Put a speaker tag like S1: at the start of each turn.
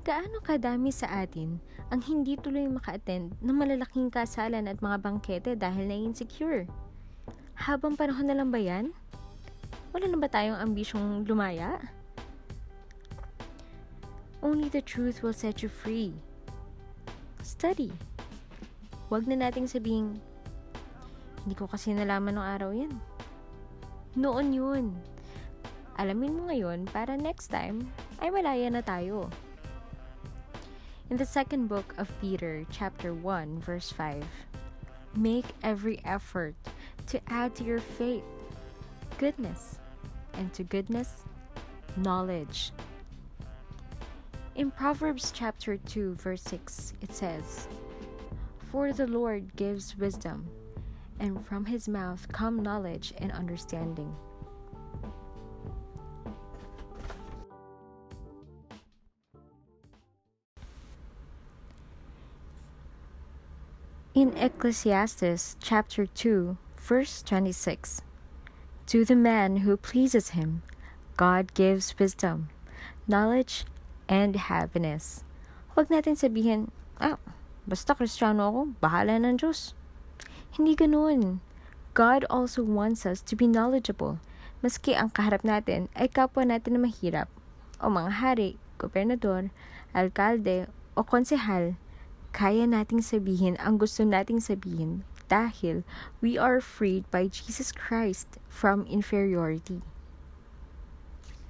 S1: Gaano kadami sa atin ang hindi tuloy maka-attend ng malalaking kasalan at mga bangkete dahil na insecure? Habang panahon na lang ba yan? Wala na ba tayong ambisyong lumaya? Only the truth will set you free. Study. Huwag na nating sabihin, hindi ko kasi nalaman ng araw yan. Noon yun. Alamin mo ngayon para next time ay malaya na tayo. In the second book of Peter, chapter 1, verse 5, make every effort to add to your faith goodness, and to goodness, knowledge. In Proverbs chapter 2, verse 6, it says, For the Lord gives wisdom, and from his mouth come knowledge and understanding. In Ecclesiastes chapter 2, verse 26, To the man who pleases him, God gives wisdom, knowledge, and happiness. Huwag natin sabihin, ah, basta kristyano ako, bahala ng Diyos. Hindi ganoon. God also wants us to be knowledgeable, maski ang kaharap natin ay kapwa natin na mahirap, o mga hari, gobernador, alkalde, o konsehal, kaya nating sabihin ang gusto nating sabihin dahil we are freed by Jesus Christ from inferiority.